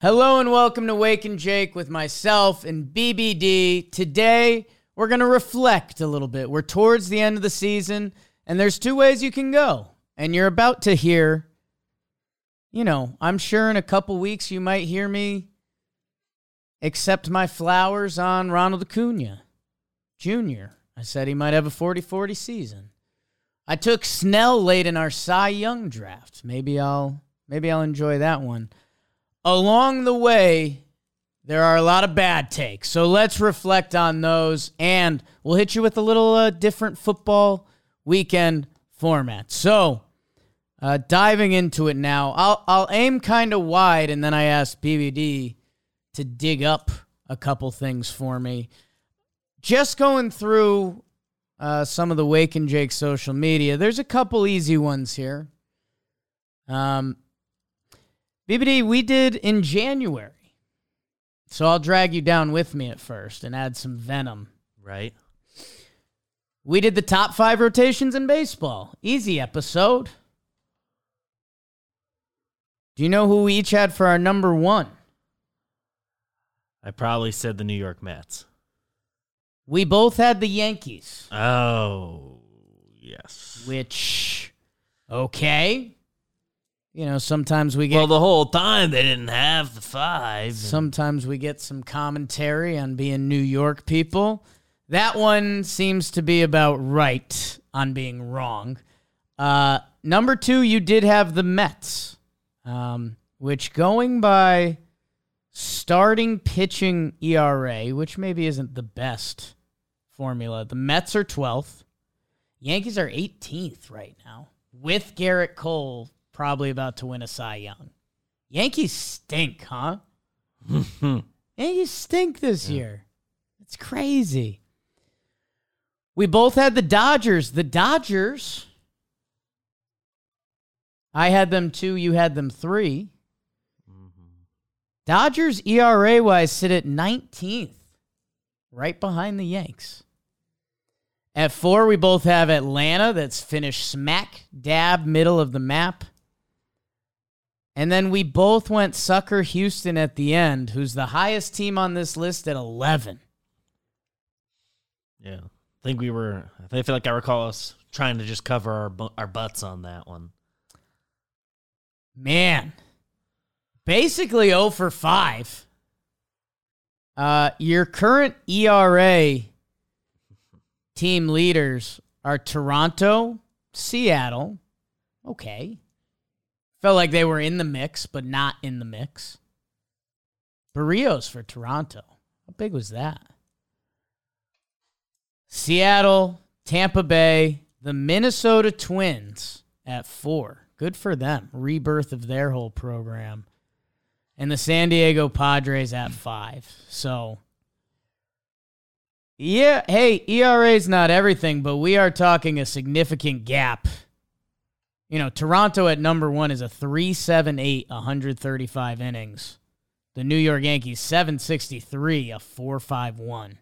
Hello and welcome to Wake and Jake with myself and BBD. Today, we're going to reflect a little bit. We're towards the end of the season, and there's two ways you can go. And you're about to hear, you know, I'm sure in a couple weeks you might hear me accept my flowers on Ronald Acuna Jr. I said he might have a 40 40 season. I took Snell late in our Cy Young draft. Maybe I'll maybe I'll enjoy that one along the way, there are a lot of bad takes. So let's reflect on those, and we'll hit you with a little uh, different football weekend format. So, uh, diving into it now, I'll I'll aim kind of wide, and then I ask BBD to dig up a couple things for me. Just going through uh, some of the Wake and Jake social media. There's a couple easy ones here. Um, BBD, we did in January. So I'll drag you down with me at first and add some venom. Right. We did the top five rotations in baseball. Easy episode. Do you know who we each had for our number one? I probably said the New York Mets. We both had the Yankees. Oh, yes. Which, okay. You know, sometimes we get. Well, the whole time they didn't have the five. Sometimes we get some commentary on being New York people. That one seems to be about right on being wrong. Uh, number two, you did have the Mets, um, which going by starting pitching ERA, which maybe isn't the best formula, the Mets are 12th. Yankees are 18th right now with Gerrit Cole probably about to win a Cy Young. Yankees stink, huh? Yankees stink this yeah. year. It's crazy. We both had the Dodgers. The Dodgers. I had them two, you had them 3 mm-hmm. Dodgers ERA wise sit at 19th, right behind the Yanks. At four, we both have Atlanta that's finished smack dab middle of the map. And then we both went sucker Houston at the end, who's the highest team on this list at 11. Yeah. I think we were, I feel like I recall us trying to just cover our, our butts on that one. Man. Basically 0 for 5. Uh, your current ERA team leaders are Toronto, Seattle. Okay. Felt like they were in the mix, but not in the mix. Berrios for Toronto. How big was that? Seattle, Tampa Bay, the Minnesota Twins at four. Good for them. Rebirth of their whole program. And the San Diego Padres at five. So, yeah, hey, ERA is not everything, but we are talking a significant gap you know, Toronto at number one is a 378, 135 innings. The New York Yankees, 763, a 451.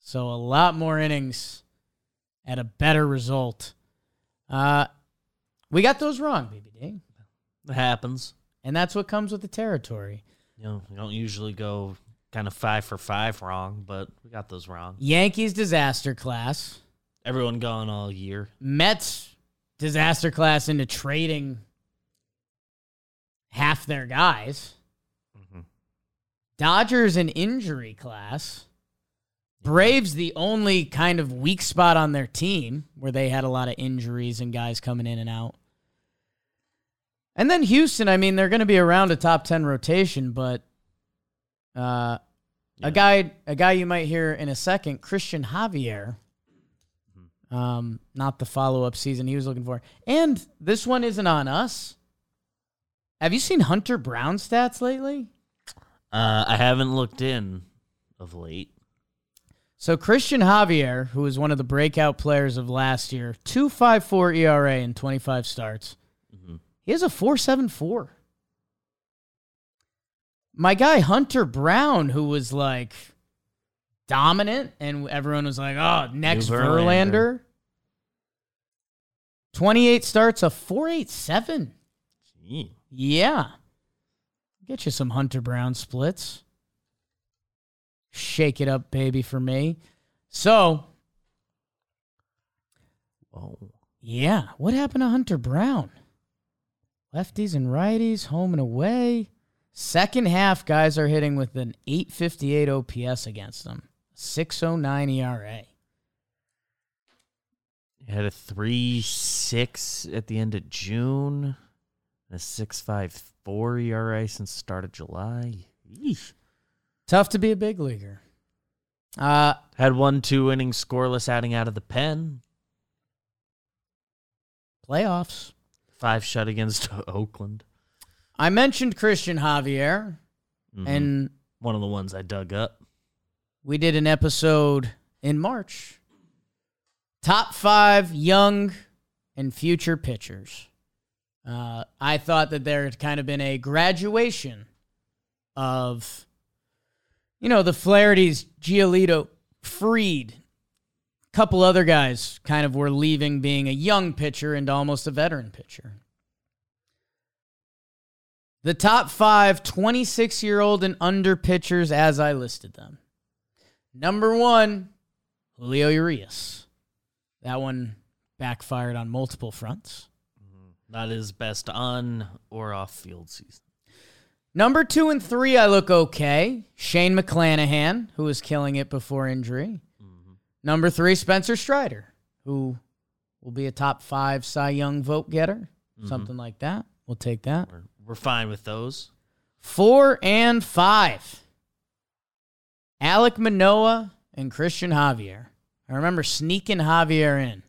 So a lot more innings at a better result. Uh, we got those wrong, BBD. It happens. And that's what comes with the territory. You know, we don't usually go kind of five for five wrong, but we got those wrong. Yankees disaster class. Everyone gone all year. Mets disaster class into trading half their guys. Mm-hmm. Dodgers an injury class. Braves the only kind of weak spot on their team where they had a lot of injuries and guys coming in and out. And then Houston, I mean, they're going to be around a top 10 rotation, but uh, yeah. a guy a guy you might hear in a second, Christian Javier, um, not the follow up season he was looking for. And this one isn't on us. Have you seen Hunter Brown stats lately? Uh, I haven't looked in of late. So Christian Javier, who was one of the breakout players of last year, two five four ERA in twenty five starts. Mm-hmm. He has a four seven four. My guy Hunter Brown, who was like dominant, and everyone was like, "Oh, next Verlander." Verlander. Twenty-eight starts, a four eight seven. Yeah. Get you some Hunter Brown splits. Shake it up, baby, for me. So, Whoa. yeah, what happened to Hunter Brown? Lefties and righties, home and away. Second half, guys are hitting with an 858 OPS against them, 609 ERA. He had a three six at the end of June, and a six five four ERA since start of July. Yeesh. Tough to be a big leaguer. Uh, Had one two inning scoreless outing out of the pen. playoffs. Five shut against Oakland. I mentioned Christian Javier, Mhm. and one of the ones I dug up. We did an episode in March. Top five young and future pitchers. Uh, I thought that there had kind of been a graduation of, you know, the Flaherty's, Giolito, Fried. A couple other guys kind of were leaving being a young pitcher into almost a veteran pitcher. The top five 26 year old and under pitchers as I listed them. Number one, Julio Urias. That one backfired on multiple fronts. Not his best on or off field season. Number two and three, I look okay. Shane McClanahan, who was killing it before injury. Mm-hmm. Number three, Spencer Strider, who will be a top five Cy Young vote getter, mm-hmm. something like that. We'll take that. We're, we're fine with those. Four and five, Alek Manoah and Christian Javier. I remember sneaking Javier in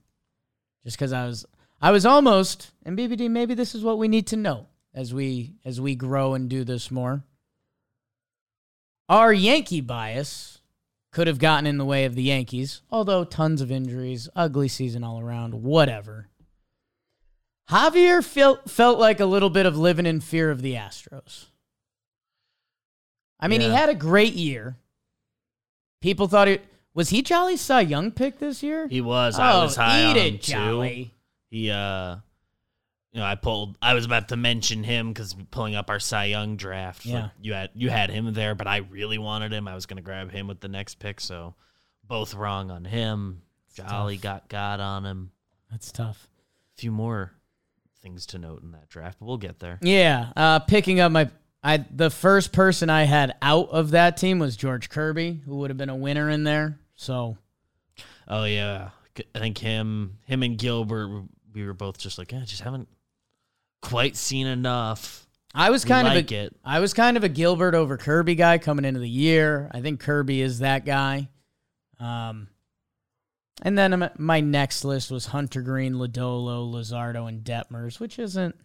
just because I was I was almost and BBD. Maybe this is what we need to know as we as we grow and do this more. Our Yankee bias could have gotten in the way of the Yankees, although tons of injuries, ugly season all around, whatever. Javier felt felt like a little bit of living in fear of the Astros. I mean, he had a great year. People thought he was he Jolly Cy Young pick this year. He was. I was high Oh, eat on it, him too. Jolly. He, uh, you know, I pulled. I was about to mention him because pulling up our Cy Young draft. Yeah. like, you had you had him there, but I really wanted him. I was going to grab him with the next pick. So both wrong on him. Jolly got God on him. That's tough. A few more things to note in that draft, but we'll get there. Yeah, uh, picking up my I the first person I had out of that team was George Kirby, who would have been a winner in there. So Oh yeah, I think him, him and Gilbert, we were both just like, yeah, just haven't quite seen enough. I was kind like of a, it. I was kind of a Gilbert over Kirby guy coming into the year. I think Kirby is that guy. Um, and then my next list was Hunter Greene, Lodolo, Luzardo, and Detmers, which isn't.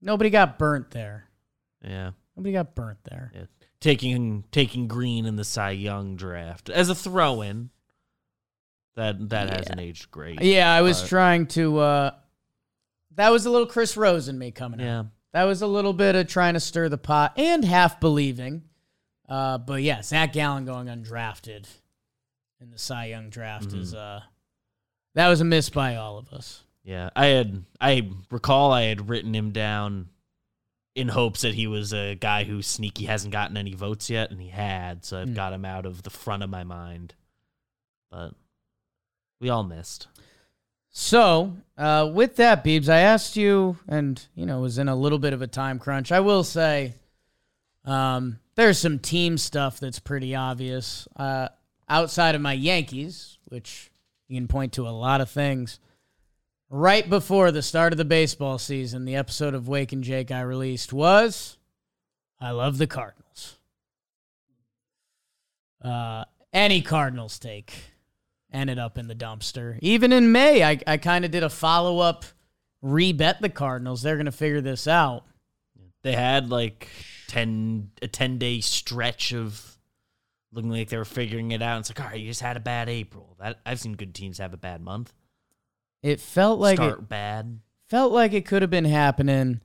Nobody got burnt there. Yeah. Nobody got burnt there. Yeah. Taking taking Greene in the Cy Young draft as a throw in. That that hasn't aged great. Yeah, I was But- trying to. uh That was a little Chris Rose in me coming out. Yeah. That was a little bit of trying to stir the pot and half believing. Uh, but yeah, Zach Gallen going undrafted in the Cy Young draft Mm-hmm. is uh, that was a miss by all of us. Yeah. I had I recall I had written him down in hopes that he was a guy who sneaky hasn't gotten any votes yet, and he had, so I've Hmm. got him out of the front of my mind. But we all missed. So uh, with that, Beebs, I asked you, and you know, was in a little bit of a time crunch. I will say, um, there's some team stuff that's pretty obvious uh, outside of my Yankees, which you can point to a lot of things. Right before the start of the baseball season, the episode of Wake and Jake I released was I love the Cardinals. Uh, any Cardinals take ended up in the dumpster. Even in May, I, I kind of did a follow up rebet the Cardinals. They're going to figure this out. They had like ten a ten day stretch of looking like they were figuring it out. It's like, all right, you just had a bad April. That I've seen good teams have a bad month. It felt like Start it bad. felt like it could have been happening.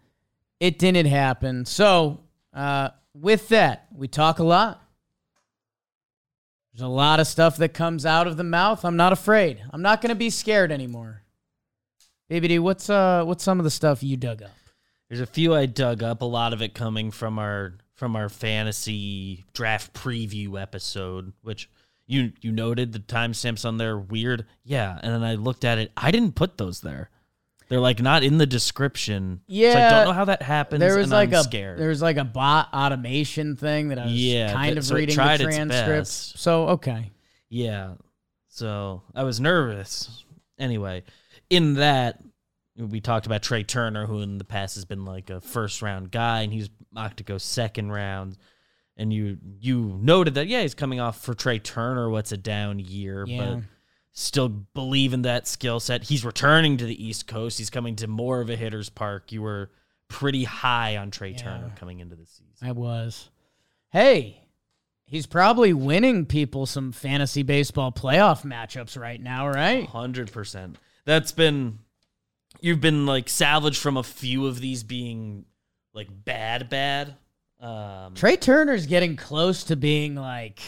It didn't happen. So, uh, with that, we talk a lot. There's a lot of stuff that comes out of the mouth. I'm not afraid. I'm not going to be scared anymore. Baby D, what's uh what's some of the stuff you dug up? There's a few I dug up. A lot of it coming from our from our fantasy draft preview episode, which you you noted the timestamps on there weird. Yeah, and then I looked at it. I didn't put those there. They're like not in the description. so I don't know how that happens. There was like I'm a scared. there was like a bot automation thing that I was Yeah, kind that- of so reading the transcripts. So okay, Yeah. So I was nervous. Anyway, in that we talked about Trea Turner, who in the past has been like a first round guy, and he's mocked to go second round. And you you noted that yeah he's coming off for Trea Turner. What's a down year, Yeah. but still believe in that skill set. He's returning to the East Coast. He's coming to more of a hitter's park. You were pretty high on Trea Yeah. Turner coming into the season. I was. Hey, he's probably winning people some fantasy baseball playoff matchups right now, right? Hundred percent. That's been you've been like salvaged from a few of these being like bad, bad. Um, Trea Turner's getting close to being like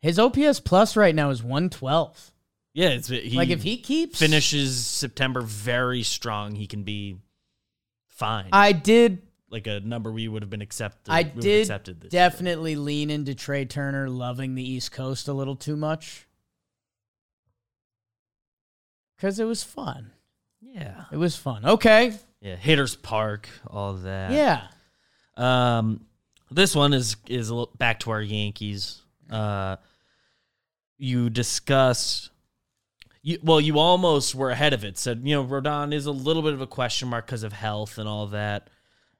his OPS plus right now is 112. yeah, it's he like if he keeps finishes September very strong, he can be fine. I did like a number we would have been accepted. I we would have did accepted definitely lean into Trea Turner loving the East Coast a little too much. Cuz it was fun. Yeah, It was fun. Okay. yeah. Hitters Park, all that. Yeah. Um, this one is is back to our Yankees. Uh, you discussed. You, well, you almost were ahead of it. Said you know Rodon is a little bit of a question mark because of health and all that.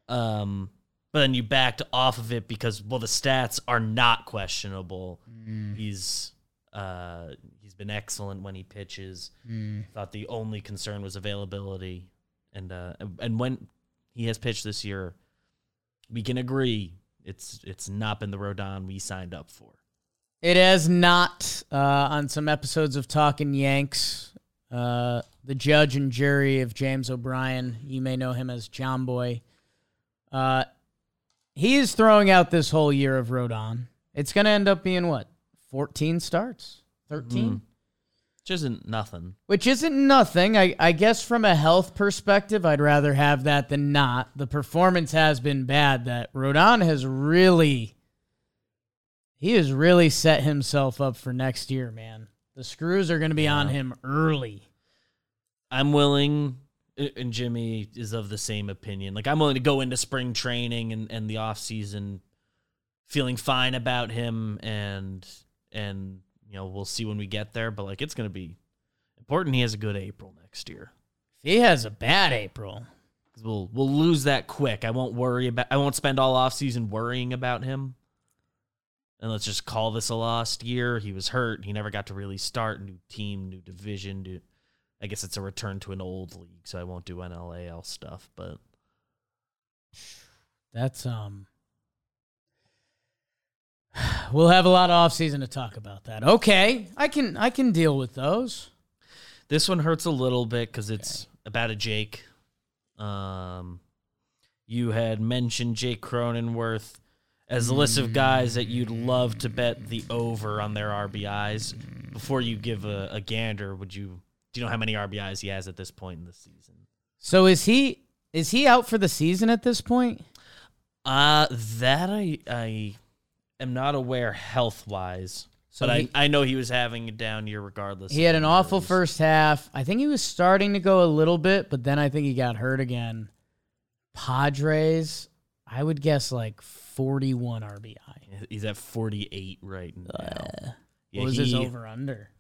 Um, but then you backed off of it because well the stats are not questionable. He's uh he's been excellent when he pitches. Thought the only concern was availability, and uh and when he has pitched this year, we can agree it's it's not been the Rodon we signed up for. It has not uh, on some episodes of Talking Yanks. Uh, the judge and jury of James O'Brien, you may know him as Jomboy. Uh, he is throwing out this whole year of Rodon. It's going to end up being what? 14 starts? 13? Mm. Which isn't nothing. Which isn't nothing. I, I guess from a health perspective, I'd rather have that than not. The performance has been bad. That Rodon has really, he has really set himself up for next year, man. The screws are going to be on him early. I'm willing, and Jimmy is of the same opinion. Like I'm willing to go into spring training and, and the off season feeling fine about him, and and you know we'll see when we get there. But like it's gonna be important. He has a good April next year. If he has a bad April, we'll we'll lose that quick. I won't worry about. I won't spend all off season worrying about him. And let's just call this a lost year. He was hurt. He never got to really start. New team, new division. New, I guess it's a return to an old league, so I won't do NLAL stuff. But that's um. We'll have a lot of offseason to talk about that. Okay, I can I can deal with those. this one hurts a little bit because it's about a Jake. Um, you had mentioned Jake Cronenworth as a list of guys that you'd love to bet the over on their RBIs. Before you give a, a gander, would you do you know how many RBIs he has at this point in the season? So is he is he out for the season at this point? Uh that I I am not aware health wise. So but he- I, I know he was having a down year regardless. He had an awful injuries. first half. I think he was starting to go a little bit, but then I think he got hurt again. Padres, I would guess like 41 RBI. He's at 48 right now. Uh, Yeah, what was his over under?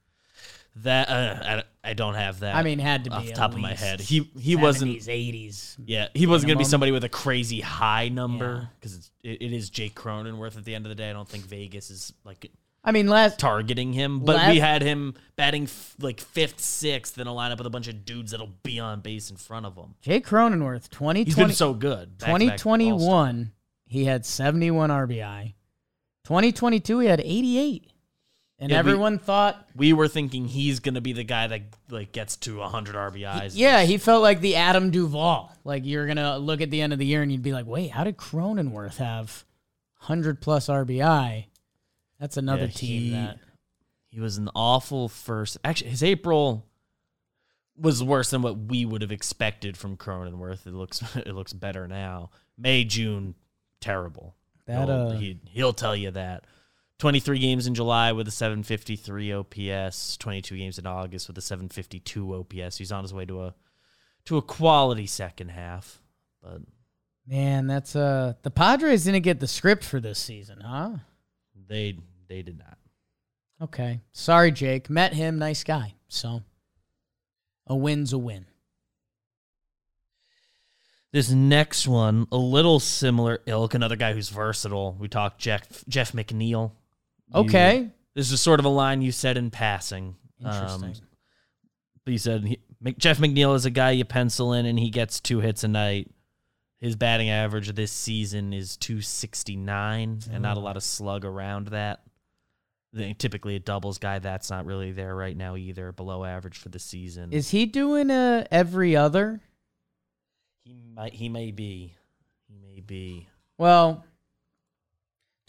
That uh, I, don't have that. I mean, had to be off the top of my head. He he wasn't. 70s, 80s. Yeah, he wasn't gonna be minimum. somebody with a crazy high number because it, it is Jake Cronenworth at the end of the day. I don't think Vegas is like I mean, last targeting him, but Last- we had him batting f- like fifth, sixth in a lineup with a bunch of dudes that'll be on base in front of him. Jake Cronenworth, 2020, He's been so good. 2021, he had 71 RBI. 2022, he had 88. And Yeah, we- everyone thought We were thinking he's gonna be the guy that like gets to 100 RBIs. Yeah, he felt like the Adam Duvall. Like you're gonna look at the end of the year and you'd be like, wait, how did Cronenworth have hundred plus RBI? That's another Yeah, team he- that He was an awful first. Actually, his April was worse than what we would have expected from Cronenworth. It looks it looks better now. May June terrible. That uh, he, he'll tell you that. 23 games in July with a 753 OPS, 22 games in August with a 752 OPS. He's on his way to a to a quality second half. But man, that's uh the Padres didn't get the script for this season, huh? they they did not. Okay. Sorry, Jake. Met him, nice guy. So a win's a win. This next one, a little similar ilk, another guy who's versatile. We talked Jeff Jeff McNeil. You- Okay. this is sort of a line you said in passing. Interesting. Um, but you said he, Jeff McNeil is a guy you pencil in, and he gets two hits a night. His batting average this season is 269, and not a lot of slug around that. They- Typically, a doubles guy that's not really there right now either, below average for the season. Is he doing a every other? he might he may be, he may be Well,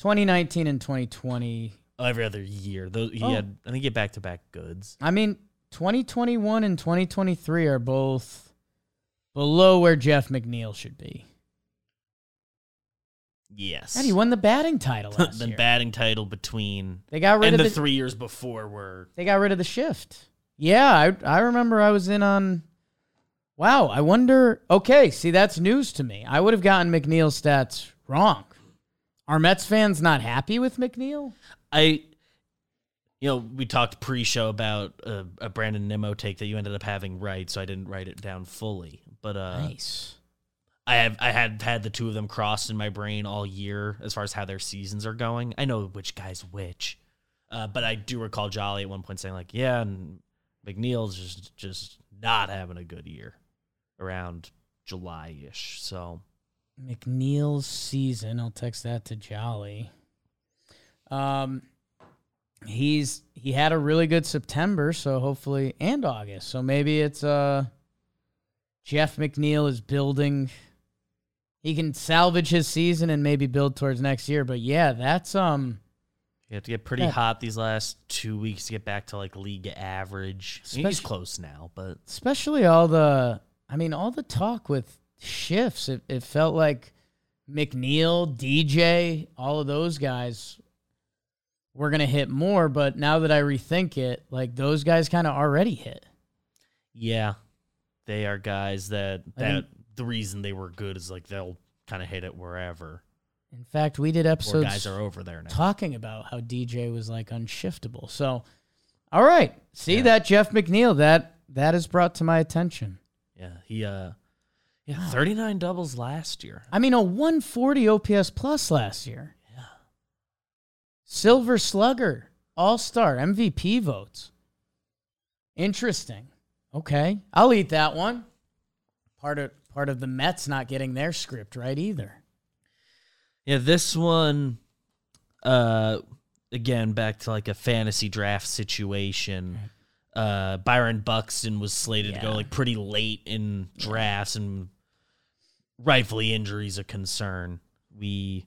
2019 and 2020. every other year. Though he Oh. had, I think he had back to back goods. I mean, 2021 and 2023 are both below where Jeff McNeil should be. Yes, And he won the batting title last the year. batting title between they got rid and of the, the, three years before were they got rid of the shift. Yeah, I I remember I was in on. Wow, I wonder. Okay, see that's news to me. I would have gotten McNeil's stats wrong. Are Mets fans not happy with McNeil? I, you know, we talked pre-show about uh, a Brandon Nimmo take that you ended up having right, so I didn't write it down fully. But uh, nice. I have I had had the two of them crossed in my brain all year as far as how their seasons are going. I know which guy's which, uh, but I do recall Jolly at one point saying like, "Yeah, and McNeil's just just not having a good year around July ish." So McNeil's season. I'll text that to Jolly. Um, he's he had a really good September, so hopefully and August. So maybe it's uh Jeff McNeil is building. He can salvage his season and maybe build towards next year. But yeah, that's um you have to get pretty Yeah. hot these last two weeks to get back to like league average. Mean, he's close now, but especially all the I mean all the talk with shifts. It it felt like McNeil, DJ, all of those guys were gonna hit more, but now that I rethink it, like those guys kind of already hit. yeah, they are guys that that think- the reason they were good is like they'll kind of hit it wherever. In fact, we did Or episodes guys are over there now. talking about how DJ was like unshiftable. So, all right, see Yeah. that Jeff McNeil that that is brought to my attention. Yeah, he uh, yeah, Wow. 39 doubles last year. I mean, a 140 OPS plus last year. Yeah. Silver Slugger, All Star, MVP votes. Interesting. Okay, I'll eat that one. Part of part of the Mets not getting their script right either. Yeah, this one, uh, again back to like a fantasy draft situation. Uh, Byron Buxton was slated to go like pretty late in drafts, and rightfully injuries a concern. We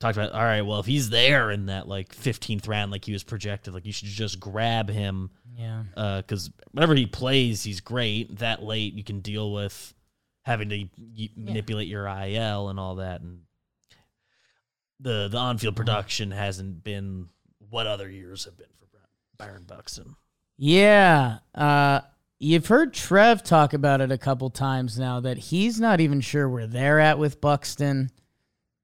talked about all right. Well, if he's there in that like 15th round, like he was projected, like you should just grab him Yeah. because whenever he plays, he's great. That late, you can deal with having to y- manipulate your IL and all that, and the the on field production hasn't been what other years have been for Byron Buxton. Yeah. Uh, you've heard Trev talk about it a couple times now that he's not even sure where they're at with Buxton.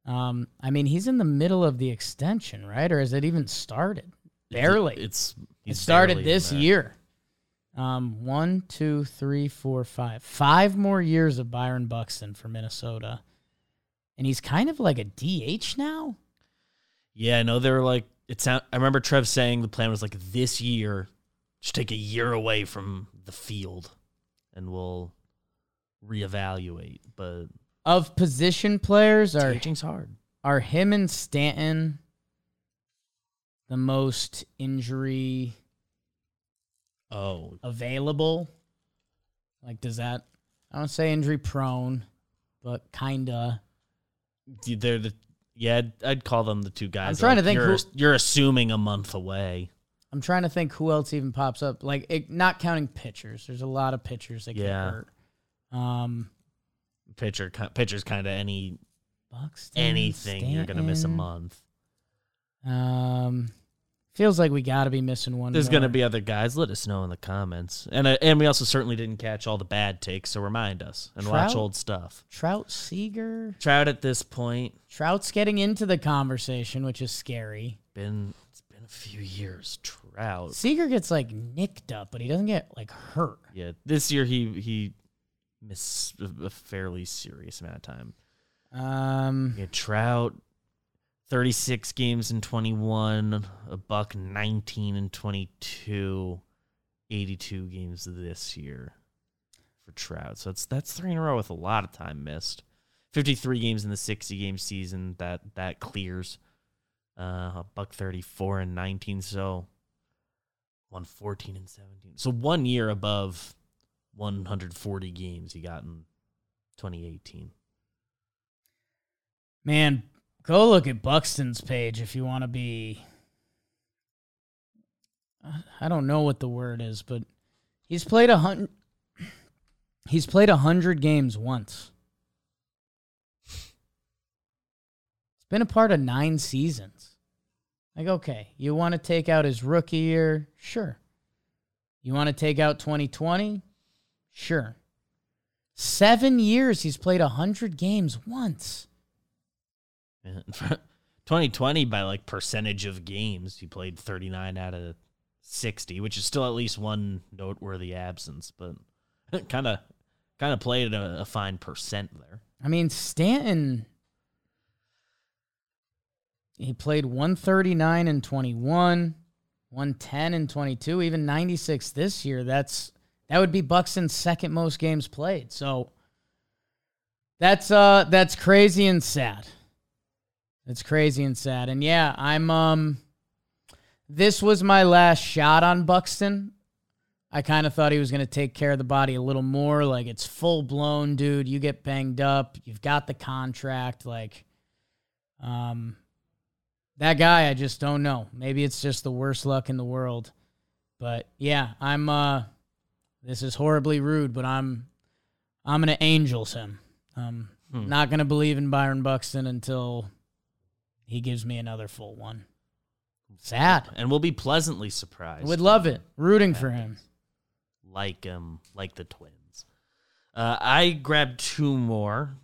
Um, I mean, he's in the middle of the extension, right? Or has it even started? Barely. It's it started this year. Um, one, two, three, four, five. Five more years of Byron Buxton for Minnesota. And he's kind of like a DH now. Yeah, I know they're like it sound. I remember Trev saying the plan was like this year, just take a year away from the field, and we'll reevaluate. But Of position players are teaching's hard. are him and Stanton the most injury Oh, available? Like, does that? I don't say injury prone, but kinda. they're the yeah. I'd, I'd call them the two guys. I'm trying to think You're, who- you're assuming a month away. I'm trying to think who else even pops up. Like it, not counting pitchers. There's a lot of pitchers that get hurt. Um, Pitcher, pitcher's kind of any Buxton, anything you're gonna miss a month. Um, feels like we got to be missing one. There's more. gonna be other guys. Let us know in the comments, and uh, and we also certainly didn't catch all the bad takes, so remind us and watch old stuff. Trout Seager. Trout at this point Trout's getting into the conversation, which is scary. been a few years. Trout, Seager gets like nicked up, but he doesn't get like hurt. yeah. This year he he missed a, a fairly serious amount of time. Um, Yeah, Trout, 36 games in 21, a buck 19 and 22, 82 games this year for Trout. So that's that's three in a row with a lot of time missed. 53 games in the 60 game season that that clears. Uh, buck 34 and 19, so 114 and 17. So one year above 140 games he got in 2018. man, go look at Buxton's page if you want to be. I don't know what the word is, but he's played a hundred. He's played a hundred games once. It's been a part of nine seasons. Like, okay, you want to take out his rookie year? Sure. You want to take out 2020? Sure. Seven years he's played a hundred games once. 2020 by like percentage of games, he played 39 out of 60, which is still at least one noteworthy absence, but kind of kind of played a, a fine percent there. I mean, Stanton, he played 139 and 21, 110 and 22, even 96 this year. That's that would be Buxton's second most games played. So that's uh that's crazy and sad. It's crazy and sad. And yeah, I'm um this was my last shot on Buxton. I kind of thought he was going to take care of the body a little more. Like it's full blown, dude. You get banged up. You've got the contract. Like, um, that guy, I just don't know. Maybe it's just the worst luck in the world. But yeah, I'm. uh This is horribly rude, but I'm. I'm gonna angels him. Um, Hmm. not gonna believe in Byron Buxton until he gives me another full one. Sad. And we'll be pleasantly surprised. Would love it. Rooting for him. like um like the twins. Uh, I grabbed two more.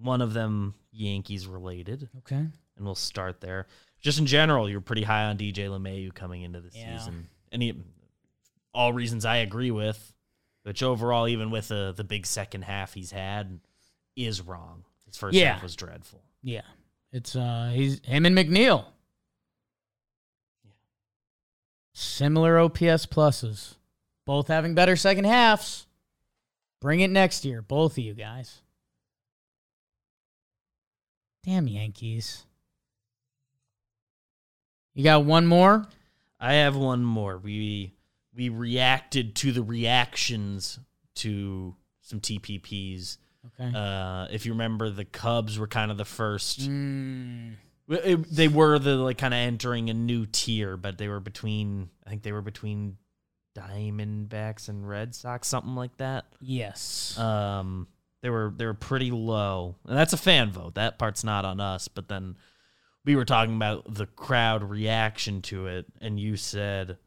One of them Yankees related, Okay. and we'll start there. Just in general, you're pretty high on DJ LeMahieu coming into the Yeah. season, and he, all reasons I agree with. Which overall, even with the the big second half he's had, is wrong. His first Yeah. half was dreadful. Yeah. It's uh he's him and McNeil. Similar OPS pluses. Both having better second halves. Bring it next year, both of you guys. Damn Yankees. You got one more? I have one more. We we reacted to the reactions to some TPPs. Okay. Uh, if you remember, the Cubs were kind of the first. Mm, It- they were the like kind of entering a new tier, but they were between. I think they were between Diamondbacks and Red Sox, something like that. yes. Um, they were they were pretty low, and that's a fan vote. That part's not on us. But then we were talking about the crowd reaction to it, and you said,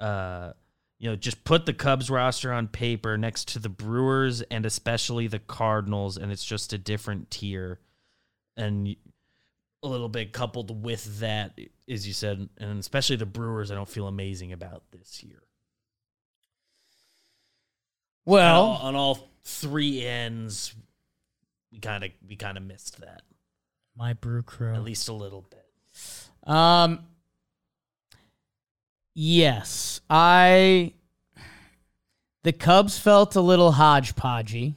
uh, you know, just put the Cubs roster on paper next to the Brewers and especially the Cardinals, and it's just a different tier. And a little bit coupled with that, as you said, and especially the Brewers, I don't feel amazing about this year. on well, all, on all three ends, we kind of we kind of missed that my brew crew. at least a little bit. Um Yes, I the Cubs felt a little hodgepodgey.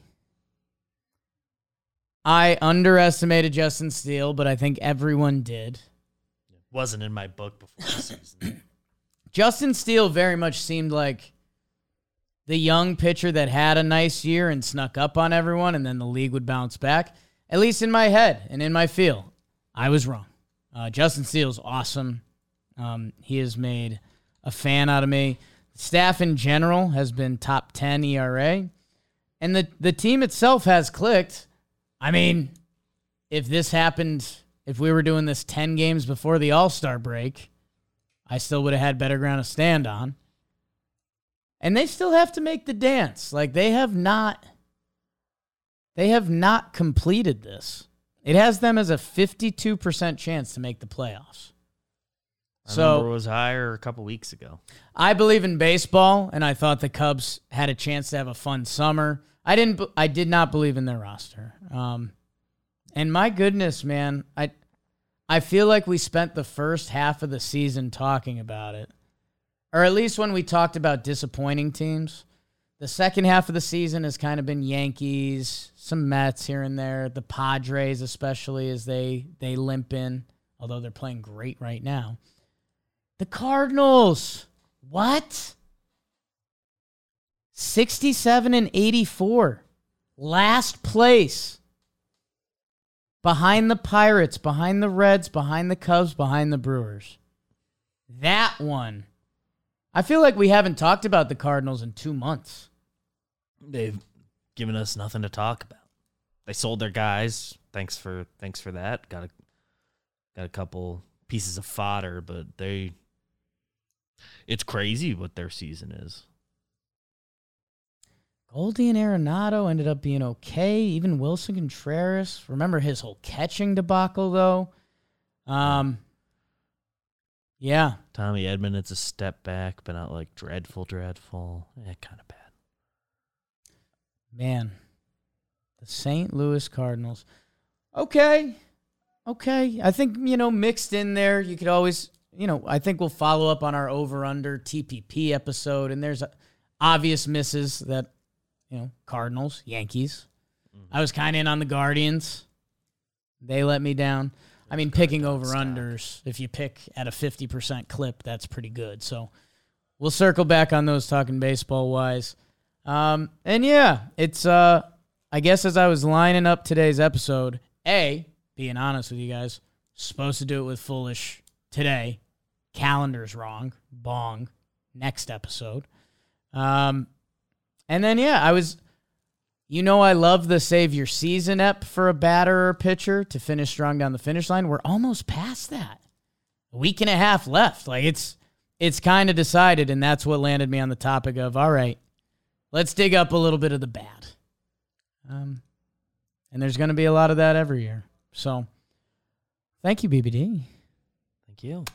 I underestimated Justin Steele, but I think everyone did. It Wasn't in my book before the season. Justin Steele very much seemed like the young pitcher that had a nice year and snuck up on everyone, and then the league would bounce back. At least in my head and in my feel, I was wrong. Uh, Justin Steele's awesome. Um, he has made a fan out of me. Staff in general has been top 10 ERA. And the, the team itself has clicked. I mean, if this happened, if we were doing this 10 games before the All Star break, I still would have had better ground to stand on. And they still have to make the dance. Like they have not they have not completed this. It has them as a 52% chance to make the playoffs. I So- it was higher a couple weeks ago. I believe in baseball, and I thought the Cubs had a chance to have a fun summer. I didn't. I did not believe in their roster. Um, and my goodness, man, I, I feel like we spent the first half of the season talking about it, or at least when we talked about disappointing teams. The second half of the season has kind of been Yankees, some Mets here and there, the Padres especially as they they limp in, although they're playing great right now. The Cardinals. What? 67 and 84. Last place. Behind the Pirates, behind the Reds, behind the Cubs, behind the Brewers. That one. I feel like we haven't talked about the Cardinals in two months. They've given us nothing to talk about. They sold their guys. Thanks for thanks for that. Got a got a couple pieces of fodder, but they it's crazy what their season is. Goldie and Arenado ended up being okay. Even Willson Contreras. Remember his whole catching debacle, though? Um, yeah. Tommy Edman, it's a step back, but not like dreadful, dreadful. Yeah, kind of bad. Man, the St. Louis Cardinals. Okay. Okay. I think, you know, mixed in there, you could always, you know, I think we'll follow up on our over under TPP episode. And there's uh, obvious misses that, you know, Cardinals, Yankees. Mm-hmm. I was kind of in on the Guardians. They let me down. I mean, picking over unders, if you pick at a 50% clip, that's pretty good. So we'll circle back on those talking baseball wise. Um, and yeah, it's uh I guess as I was lining up today's episode, A, being honest with you guys, supposed to do it with foolish today. Calendar's wrong. Bong. Next episode. Um and then yeah, I was you know I love the save your season ep for a batter or pitcher to finish strong down the finish line. We're almost past that. A week and a half left. Like it's it's kind of decided and that's what landed me on the topic of all right let's dig up a little bit of the bad. Um, and there's going to be a lot of that every year. So, thank you, BBD. Thank you.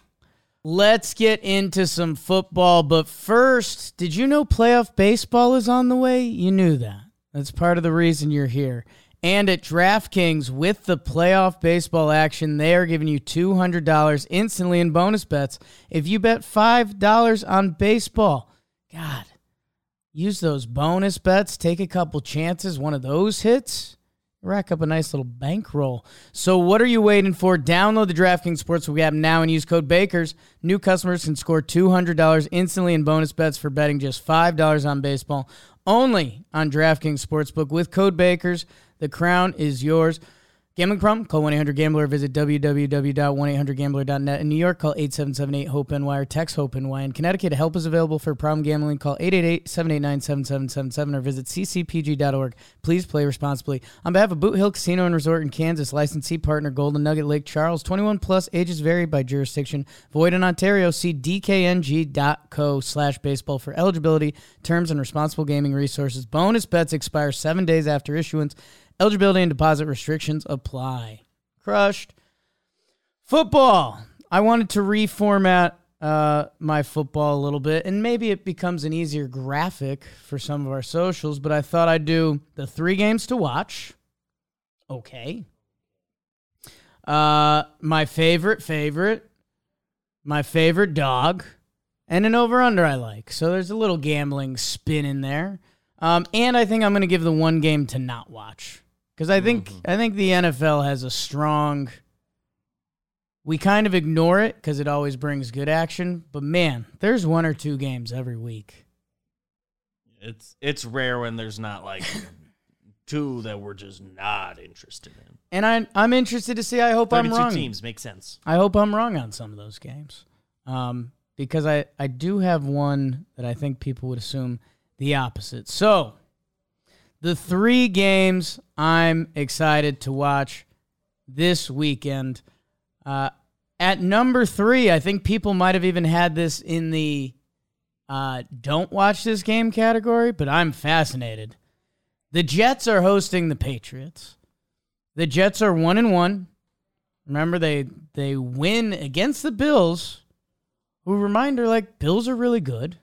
Let's get into some football. But first, did you know playoff baseball is on the way? You knew that. That's part of the reason you're here. And at DraftKings, with the playoff baseball action, they are giving you $200 instantly in bonus bets if you bet $5 on baseball. God, use those bonus bets, take a couple chances. One of those hits, rack up a nice little bankroll. So, what are you waiting for? Download the DraftKings Sportsbook app now and use code BAKERS. New customers can score $200 instantly in bonus bets for betting just $5 on baseball only on DraftKings Sportsbook with code BAKERS. The crown is yours. Gambling problem? Call 1-800-GAMBLER. Visit www.1800gambler.net. In New York, call 877-8-HOPE-NY or text HOPE-NY. In Connecticut, help is available for problem gambling. Call 888-789-7777 or visit ccpg.org. Please play responsibly. On behalf of Boot Hill Casino and Resort in Kansas, licensee partner Golden Nugget Lake Charles, 21 plus, ages vary by jurisdiction. Void in Ontario. See dkng.co slash baseball for eligibility, terms, and responsible gaming resources. Bonus bets expire seven days after issuance. Eligibility and deposit restrictions apply. Crushed. Football. I wanted to reformat uh, my football a little bit, and maybe it becomes an easier graphic for some of our socials, but I thought I'd do the three games to watch. Okay. Uh, my favorite, favorite, my favorite dog, and an over under I like. So there's a little gambling spin in there. Um, and I think I'm going to give the one game to not watch because I think I think the NFL has a strong. We kind of ignore it because it always brings good action, but man, there's one or two games every week. It's it's rare when there's not like two that we're just not interested in. And I, I'm interested to see. I hope I'm wrong. teams make sense. I hope I'm wrong on some of those games. Um, because I, I do have one that I think people would assume the opposite. So, the three games I'm excited to watch this weekend. Uh, at number three, I think people might have even had this in the uh, don't watch this game category, but I'm fascinated. The Jets are hosting the Patriots. The Jets are one and one. Remember, they they win against the Bills, who reminder like Bills are really good.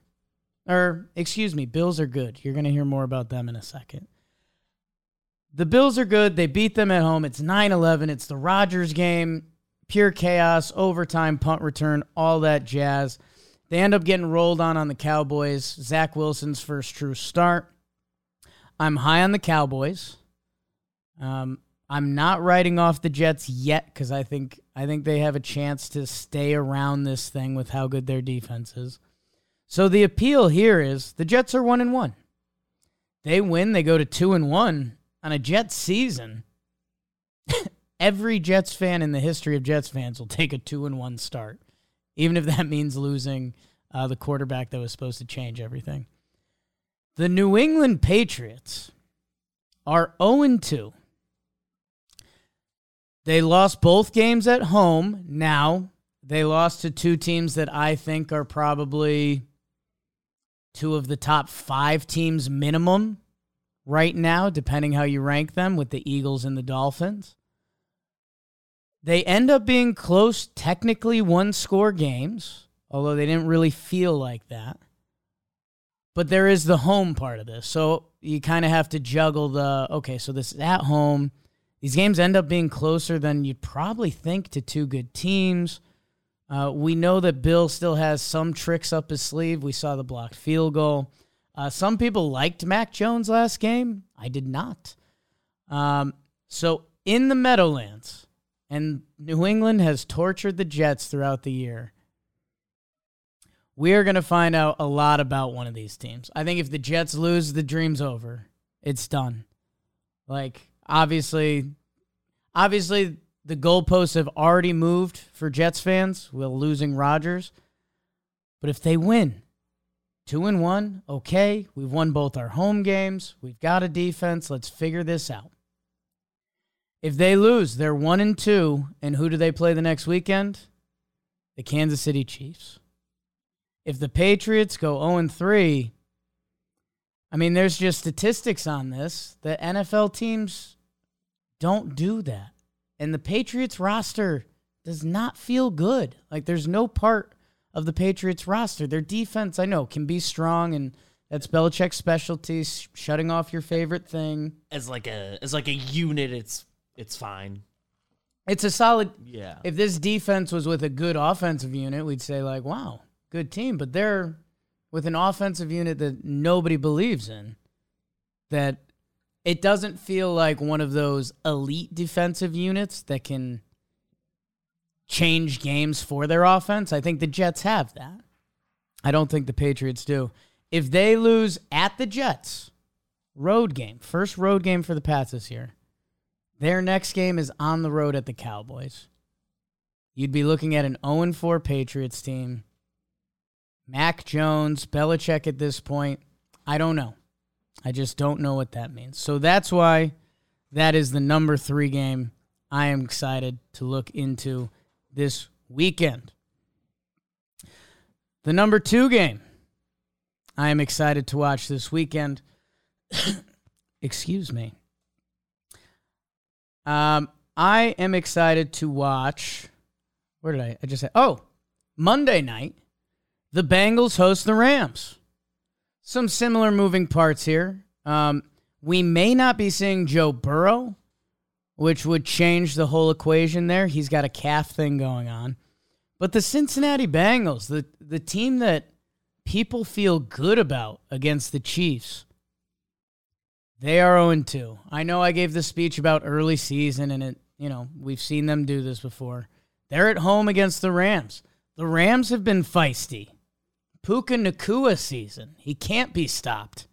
Or excuse me, Bills are good. You're gonna hear more about them in a second. The Bills are good. They beat them at home. It's 9-11. It's the Rodgers game. Pure chaos, overtime, punt return, all that jazz. They end up getting rolled on on the Cowboys. Zach Wilson's first true start. I'm high on the Cowboys. Um, I'm not writing off the Jets yet because I think I think they have a chance to stay around this thing with how good their defense is. So the appeal here is the Jets are one and one. They win, they go to two and one on a Jets season. Every Jets fan in the history of Jets fans will take a two and one start, even if that means losing uh, the quarterback that was supposed to change everything. The New England Patriots are 0 2. They lost both games at home. Now, they lost to two teams that I think are probably two of the top five teams minimum right now, depending how you rank them, with the Eagles and the Dolphins. They end up being close, technically one score games, although they didn't really feel like that. But there is the home part of this. So you kind of have to juggle the okay, so this is at home. These games end up being closer than you'd probably think to two good teams. Uh, we know that Bill still has some tricks up his sleeve. We saw the blocked field goal. Uh, some people liked Mac Jones last game. I did not. Um, so in the Meadowlands, and New England has tortured the Jets throughout the year we are going to find out a lot about one of these teams. I think if the Jets lose, the dream's over. It's done. Like obviously, obviously the goalposts have already moved for Jets fans with losing Rodgers. But if they win, two and one, okay, we've won both our home games. We've got a defense. Let's figure this out. If they lose, they're one and two, and who do they play the next weekend? The Kansas City Chiefs if the Patriots go 0 and 3, I mean, there's just statistics on this that NFL teams don't do that. And the Patriots roster does not feel good. Like, there's no part of the Patriots roster. Their defense, I know, can be strong, and that's Belichick's specialty, shutting off your favorite thing. As like a as like a unit, it's it's fine. It's a solid. Yeah. If this defense was with a good offensive unit, we'd say like, wow, good team, but they're with an offensive unit that nobody believes in. That it doesn't feel like one of those elite defensive units that can change games for their offense. I think the Jets have that. I don't think the Patriots do. If they lose at the Jets, road game, first road game for the Pats this year, their next game is on the road at the Cowboys. You'd be looking at an 0 4 Patriots team Mac Jones, Belichick at this point. I don't know. I just don't know what that means. So that's why that is the number three game I am excited to look into this weekend. The number two game I am excited to watch this weekend. Excuse me. Um, I am excited to watch. Where did I? I just say, oh, Monday night the Bengals host the Rams. Some similar moving parts here. Um, we may not be seeing Joe Burrow, which would change the whole equation there. He's got a calf thing going on. But the Cincinnati Bengals, the, the team that people feel good about against the Chiefs, they are 0 2. I know I gave the speech about early season, and it, you know, we've seen them do this before. They're at home against the Rams. The Rams have been feisty. Puka Nacua season. He can't be stopped.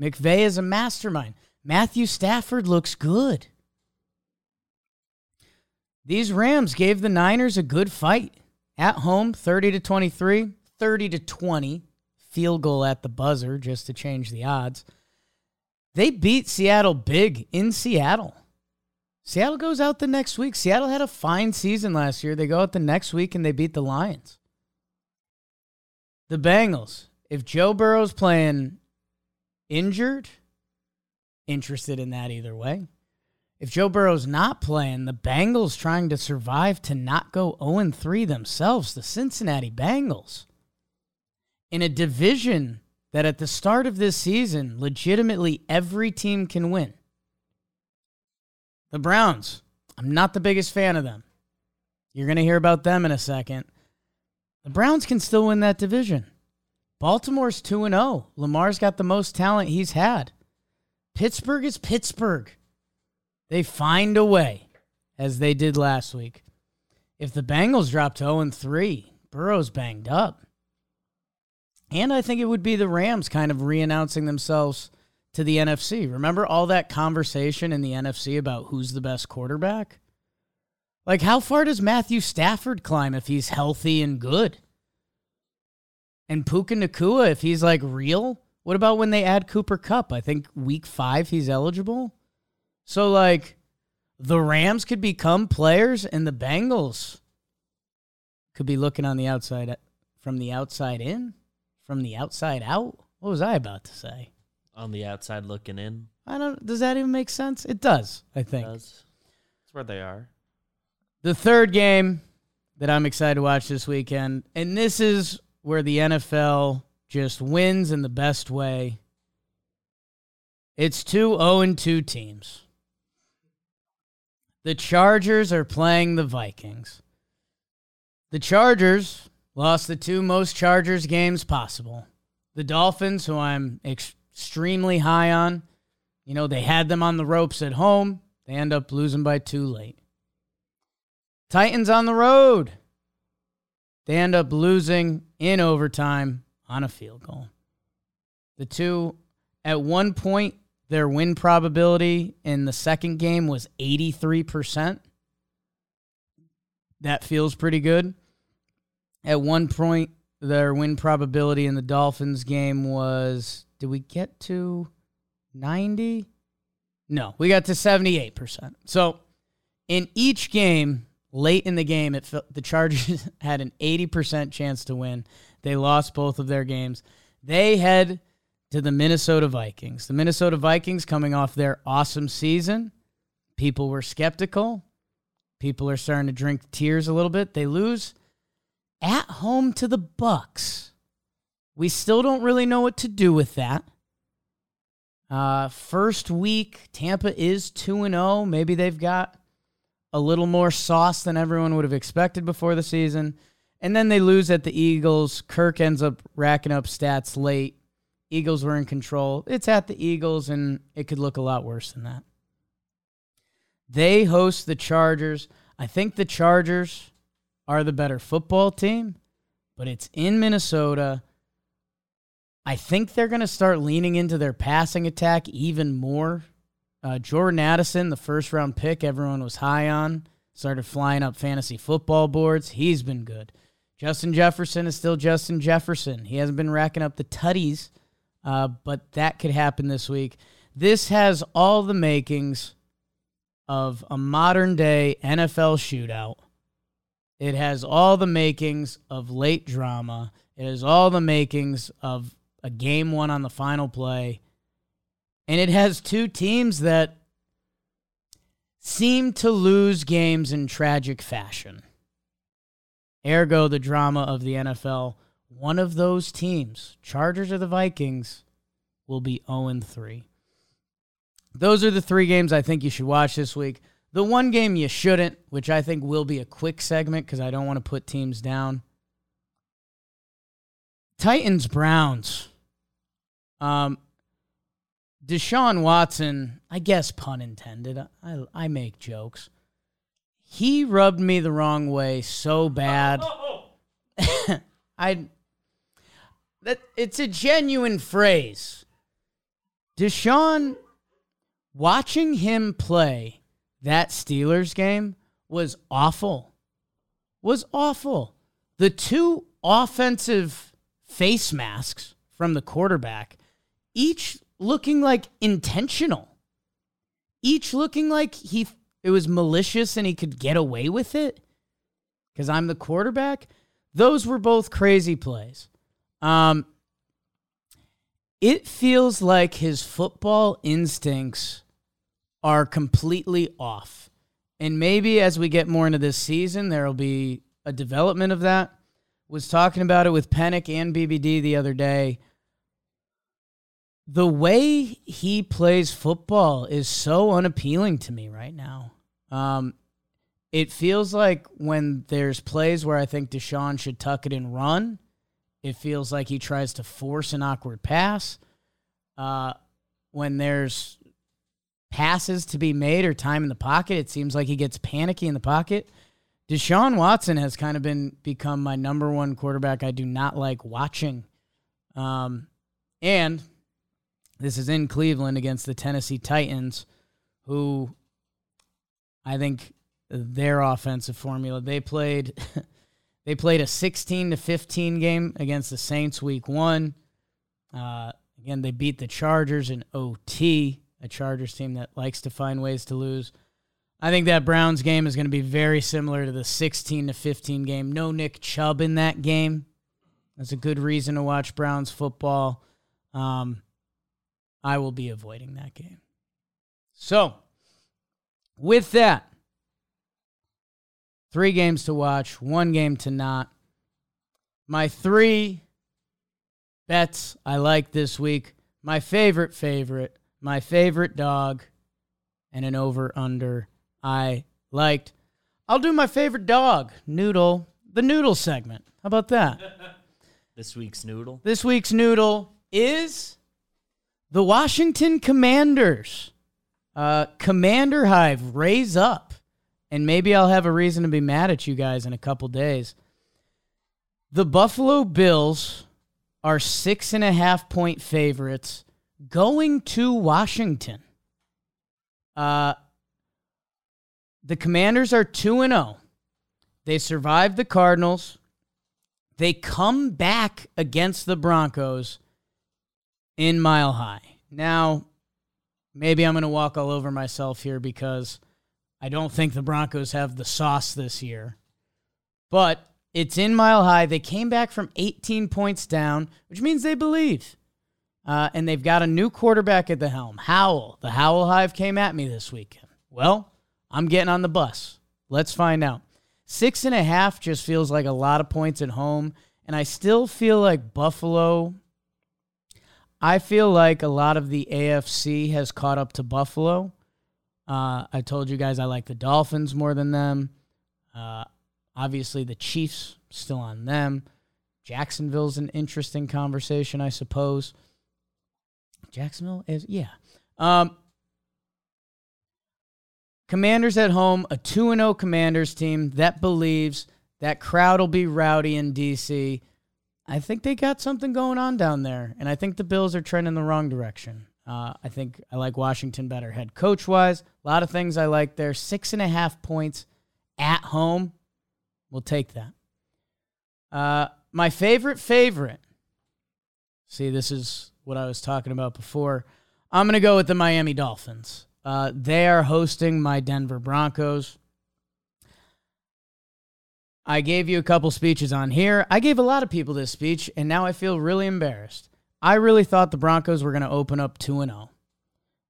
McVay is a mastermind. Matthew Stafford looks good. These Rams gave the Niners a good fight At home, 30 to 23, 30 to 20, field goal at the buzzer just to change the odds. They beat Seattle big in Seattle. Seattle goes out the next week. Seattle had a fine season last year. They go out the next week and they beat the Lions. The Bengals, if Joe Burrow's playing injured, interested in that either way. If Joe Burrow's not playing, the Bengals trying to survive to not go 0 3 themselves, the Cincinnati Bengals. In a division that at the start of this season, legitimately every team can win. The Browns, I'm not the biggest fan of them. You're going to hear about them in a second. The Browns can still win that division. Baltimore's 2 0. Lamar's got the most talent he's had. Pittsburgh is Pittsburgh. They find a way, as they did last week. If the Bengals drop to 0 3, Burrow's banged up. And I think it would be the Rams kind of re announcing themselves to the NFC. Remember all that conversation in the NFC about who's the best quarterback? Like, how far does Matthew Stafford climb if he's healthy and good? And Puka Nacua, if he's like real? What about when they add Cooper Kupp? I think week five he's eligible. So, like, the Rams could become players and the Bengals could be looking on the outside from the outside in from the outside out. What was I about to say? On the outside looking in. I don't. Does that even make sense? It does. I think. It does. That's where they are. The third game that I'm excited to watch this weekend, and this is where the NFL just wins in the best way. It's two 0 and 2 teams. The Chargers are playing the Vikings. The Chargers Lost the two most Chargers games possible. The Dolphins, who I'm extremely high on, you know, they had them on the ropes at home. They end up losing by two late. Titans on the road. They end up losing in overtime on a field goal. The two, at one point, their win probability in the second game was 83%. That feels pretty good. At one point, their win probability in the Dolphins game was did we get to 90? No, we got to 78%. So in each game, late in the game, it the Chargers had an 80% chance to win. They lost both of their games. They head to the Minnesota Vikings. The Minnesota Vikings coming off their awesome season. People were skeptical. People are starting to drink tears a little bit. They lose at home to the Bucks. We still don't really know what to do with that. Uh, first week, Tampa is 2 and 0. Maybe they've got a little more sauce than everyone would have expected before the season. And then they lose at the Eagles. Kirk ends up racking up stats late. Eagles were in control. It's at the Eagles, and it could look a lot worse than that. They host the Chargers. I think the Chargers are the better football team, but it's in Minnesota. I think they're going to start leaning into their passing attack even more. Uh, Jordan Addison, the first round pick everyone was high on, started flying up fantasy football boards. He's been good. Justin Jefferson is still Justin Jefferson. He hasn't been racking up the tutties, uh, but that could happen this week. This has all the makings of a modern day NFL shootout. It has all the makings of late drama. It has all the makings of a game one on the final play. And it has two teams that seem to lose games in tragic fashion. Ergo, the drama of the NFL. One of those teams, Chargers or the Vikings, will be 0 3. Those are the three games I think you should watch this week. The one game you shouldn't, which I think will be a quick segment because I don't want to put teams down. Titans Browns. Um, Deshaun Watson, I guess pun intended. I I make jokes. He rubbed me the wrong way so bad. I that it's a genuine phrase. Deshaun watching him play that Steelers game was awful. Was awful. the two offensive face masks from the quarterback, each looking like intentional. Each looking like he it was malicious and he could get away with it because I'm the quarterback. Those were both crazy plays. Um, it feels like his football instincts are completely off. And maybe as we get more into this season, there will be a development of that. Was talking about it with Pennick and BBD the other day. The way he plays football is so unappealing to me right now. Um, it feels like when there's plays where I think Deshaun should tuck it and run, it feels like he tries to force an awkward pass. Uh, when there's passes to be made or time in the pocket, it seems like he gets panicky in the pocket. Deshaun Watson has kind of been become my number one quarterback I do not like watching. Um, and this is in Cleveland against the Tennessee Titans, who I think their offensive formula. They played they played a 16 to 15 game against the Saints week 1. Uh, again, they beat the Chargers in OT, a Chargers team that likes to find ways to lose. I think that Browns game is going to be very similar to the 16 to 15 game. No Nick Chubb in that game. That's a good reason to watch Browns football. Um, I will be avoiding that game. So, with that, three games to watch, one game to not. My three bets I like this week. My favorite favorite, my favorite dog, and an over under I liked. I'll do my favorite dog, Noodle, the Noodle segment. How about that? This week's noodle. This week's Noodle is the Washington Commanders. Uh, Commander Hive, raise up. And maybe I'll have a reason to be mad at you guys in a couple days. The Buffalo Bills are six and a half point favorites going to Washington. Uh, the Commanders are 2 and 0. They survived the Cardinals. They come back against the Broncos in Mile High. Now, maybe I'm going to walk all over myself here because I don't think the Broncos have the sauce this year. But it's in Mile High. They came back from 18 points down, which means they believe. Uh, and they've got a new quarterback at the helm, Howell. The Howell Hive came at me this weekend. Well, I'm getting on the bus. Let's find out. Six and a half just feels like a lot of points at home. And I still feel like Buffalo. I feel like a lot of the AFC has caught up to Buffalo. Uh, I told you guys I like the Dolphins more than them. Uh, obviously, the Chiefs still on them. Jacksonville's an interesting conversation, I suppose. Jacksonville is, yeah. Um, Commanders at home, a 2 0 Commanders team that believes that crowd will be rowdy in D.C. I think they got something going on down there, and I think the Bills are trending the wrong direction. Uh, I think I like Washington better head coach wise. A lot of things I like there. Six and a half points at home. We'll take that. Uh, my favorite favorite. See, this is what I was talking about before. I'm going to go with the Miami Dolphins. Uh, they are hosting my Denver Broncos. I gave you a couple speeches on here. I gave a lot of people this speech, and now I feel really embarrassed. I really thought the Broncos were going to open up 2 0.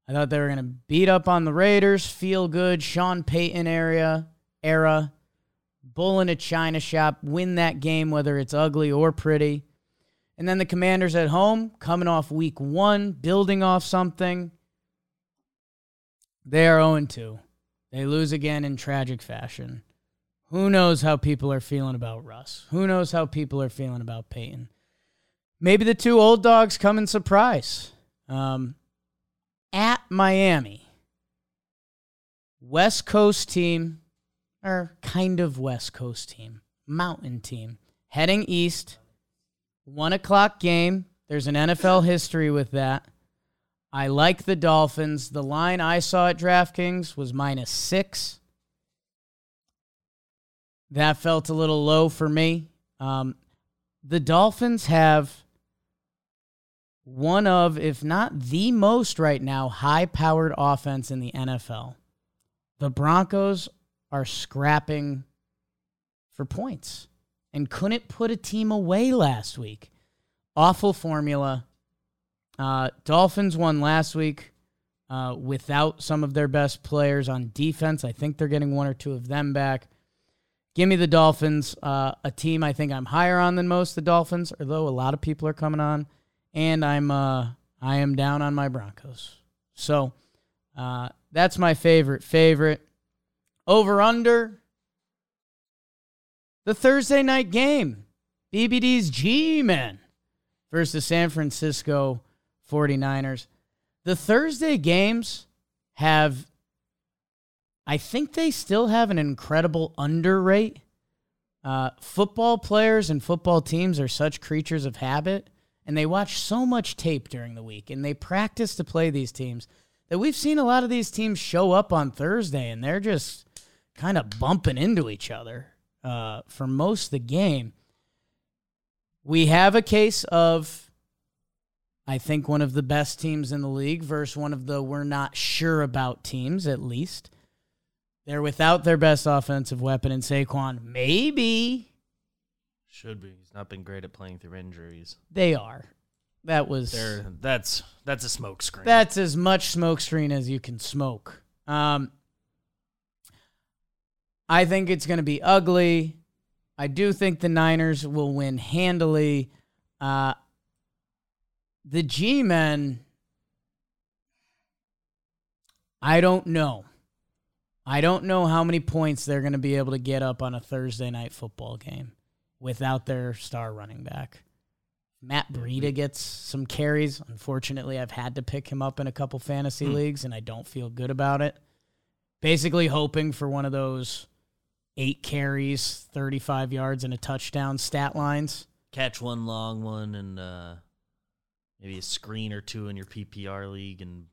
I thought they were going to beat up on the Raiders, feel good, Sean Payton area, era, bull in a china shop, win that game, whether it's ugly or pretty. And then the Commanders at home, coming off week one, building off something. They are 0 2. They lose again in tragic fashion. Who knows how people are feeling about Russ? Who knows how people are feeling about Payton? Maybe the two old dogs come in surprise. Um, at Miami, West Coast team, or kind of West Coast team, mountain team, heading east. One o'clock game. There's an NFL history with that. I like the Dolphins. The line I saw at DraftKings was minus six. That felt a little low for me. Um, the Dolphins have one of, if not the most right now, high powered offense in the NFL. The Broncos are scrapping for points and couldn't put a team away last week. Awful formula. Uh, Dolphins won last week uh, without some of their best players on defense. I think they're getting one or two of them back. Give me the Dolphins, uh, a team I think I'm higher on than most. The Dolphins, although a lot of people are coming on, and I'm uh, I am down on my Broncos. So uh, that's my favorite favorite. Over under the Thursday night game, BBD's G Men versus San Francisco 49ers. The Thursday games have I think they still have an incredible underrate. Uh, football players and football teams are such creatures of habit, and they watch so much tape during the week, and they practice to play these teams that we've seen a lot of these teams show up on Thursday, and they're just kind of bumping into each other uh, for most of the game. We have a case of, I think, one of the best teams in the league versus one of the we're not sure about teams, at least. They're without their best offensive weapon in Saquon. Maybe Should be. He's not been great at playing through injuries. they are. That was There, that's that's a smoke screen. that's as much smokescreen as you can smoke. Um, I think it's going to be ugly. I do think the Niners will win handily. Uh, the G men, I don't know. I don't know how many points they're going to be able to get up on a Thursday night football game without their star running back. Matt Breida gets some carries. Unfortunately, I've had to pick him up in a couple fantasy Hmm. leagues, and I don't feel good about it. Basically, hoping for one of those eight carries, 35 yards, and a touchdown stat lines. Catch one long one and uh, maybe a screen or two in your PPR league and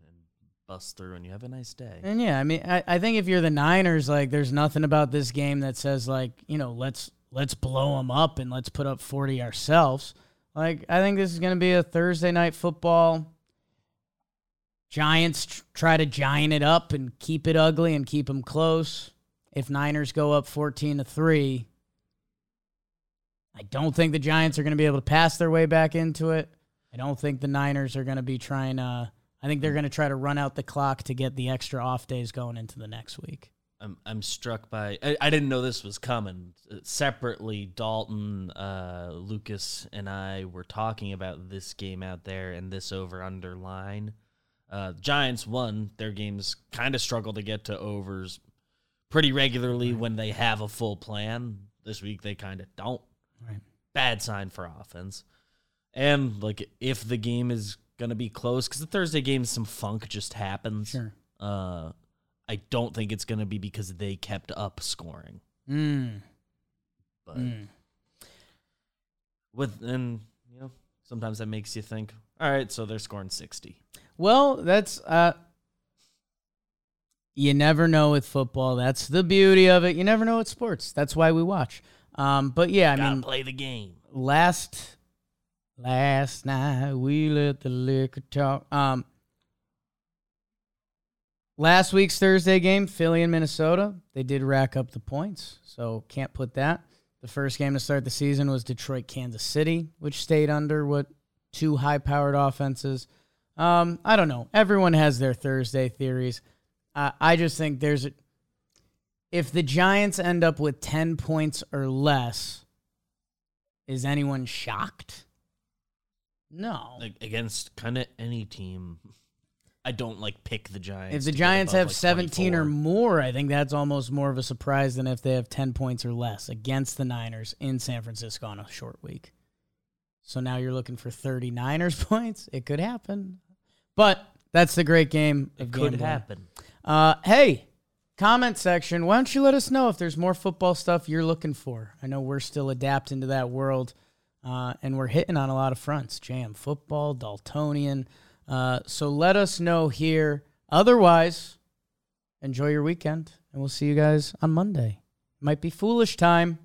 bust through, and you have a nice day. And yeah, I mean, I, I think if you're the Niners, like, there's nothing about this game that says like, you know, let's let's blow them up and let's put up 40 ourselves. Like, I think this is going to be a Thursday night football. Giants tr- try to giant it up and keep it ugly and keep them close. If Niners go up 14 to 3, I don't think the Giants are going to be able to pass their way back into it. I don't think the Niners are going to be trying to I think they're going to try to run out the clock to get the extra off days going into the next week. I'm I'm struck by. I, I didn't know this was coming. Uh, Separately, Dalton, uh, Lucas, and I were talking about this game out there and this over under line. Uh, Giants won their games. Kind of struggle to get to overs pretty regularly when they have a full plan. This week they kind of don't. Right. Bad sign for offense. And like if the game is gonna be close, because the Thursday game some funk just happens. Sure. Uh, I don't think it's going to be because they kept up scoring. Mm. But Mm. with and you know sometimes that makes you think. All right, so they're scoring sixty. Well, that's uh you never know with football. That's the beauty of it. You never know with sports. That's why we watch. Um but yeah, I Gotta mean play the game. last last night we let the liquor talk. Um last week's Thursday game, Philly and Minnesota, they did rack up the points, so can't put that. The first game to start the season was Detroit Kansas City, which stayed under what two high powered offenses. Um, I don't know. Everyone has their Thursday theories. Uh, I just think there's a, if the Giants end up with 10 points or less, is anyone shocked? No. Like against kind of any team. I don't like pick the Giants. if the Giants have like, 17 or more, I think that's almost more of a surprise than if they have 10 points or less against the Niners in San Francisco on a short week. So now you're looking for 39ers points. It could happen. But that's the great game. It could gambling. happen. Uh, hey, comment section. Why don't you let us know if there's more football stuff you're looking for? I know we're still adapting to that world, uh, and we're hitting on a lot of fronts: jam football, Daltonian. Uh, so let us know here. Otherwise, enjoy your weekend, and we'll see you guys on Monday. Might be foolish time.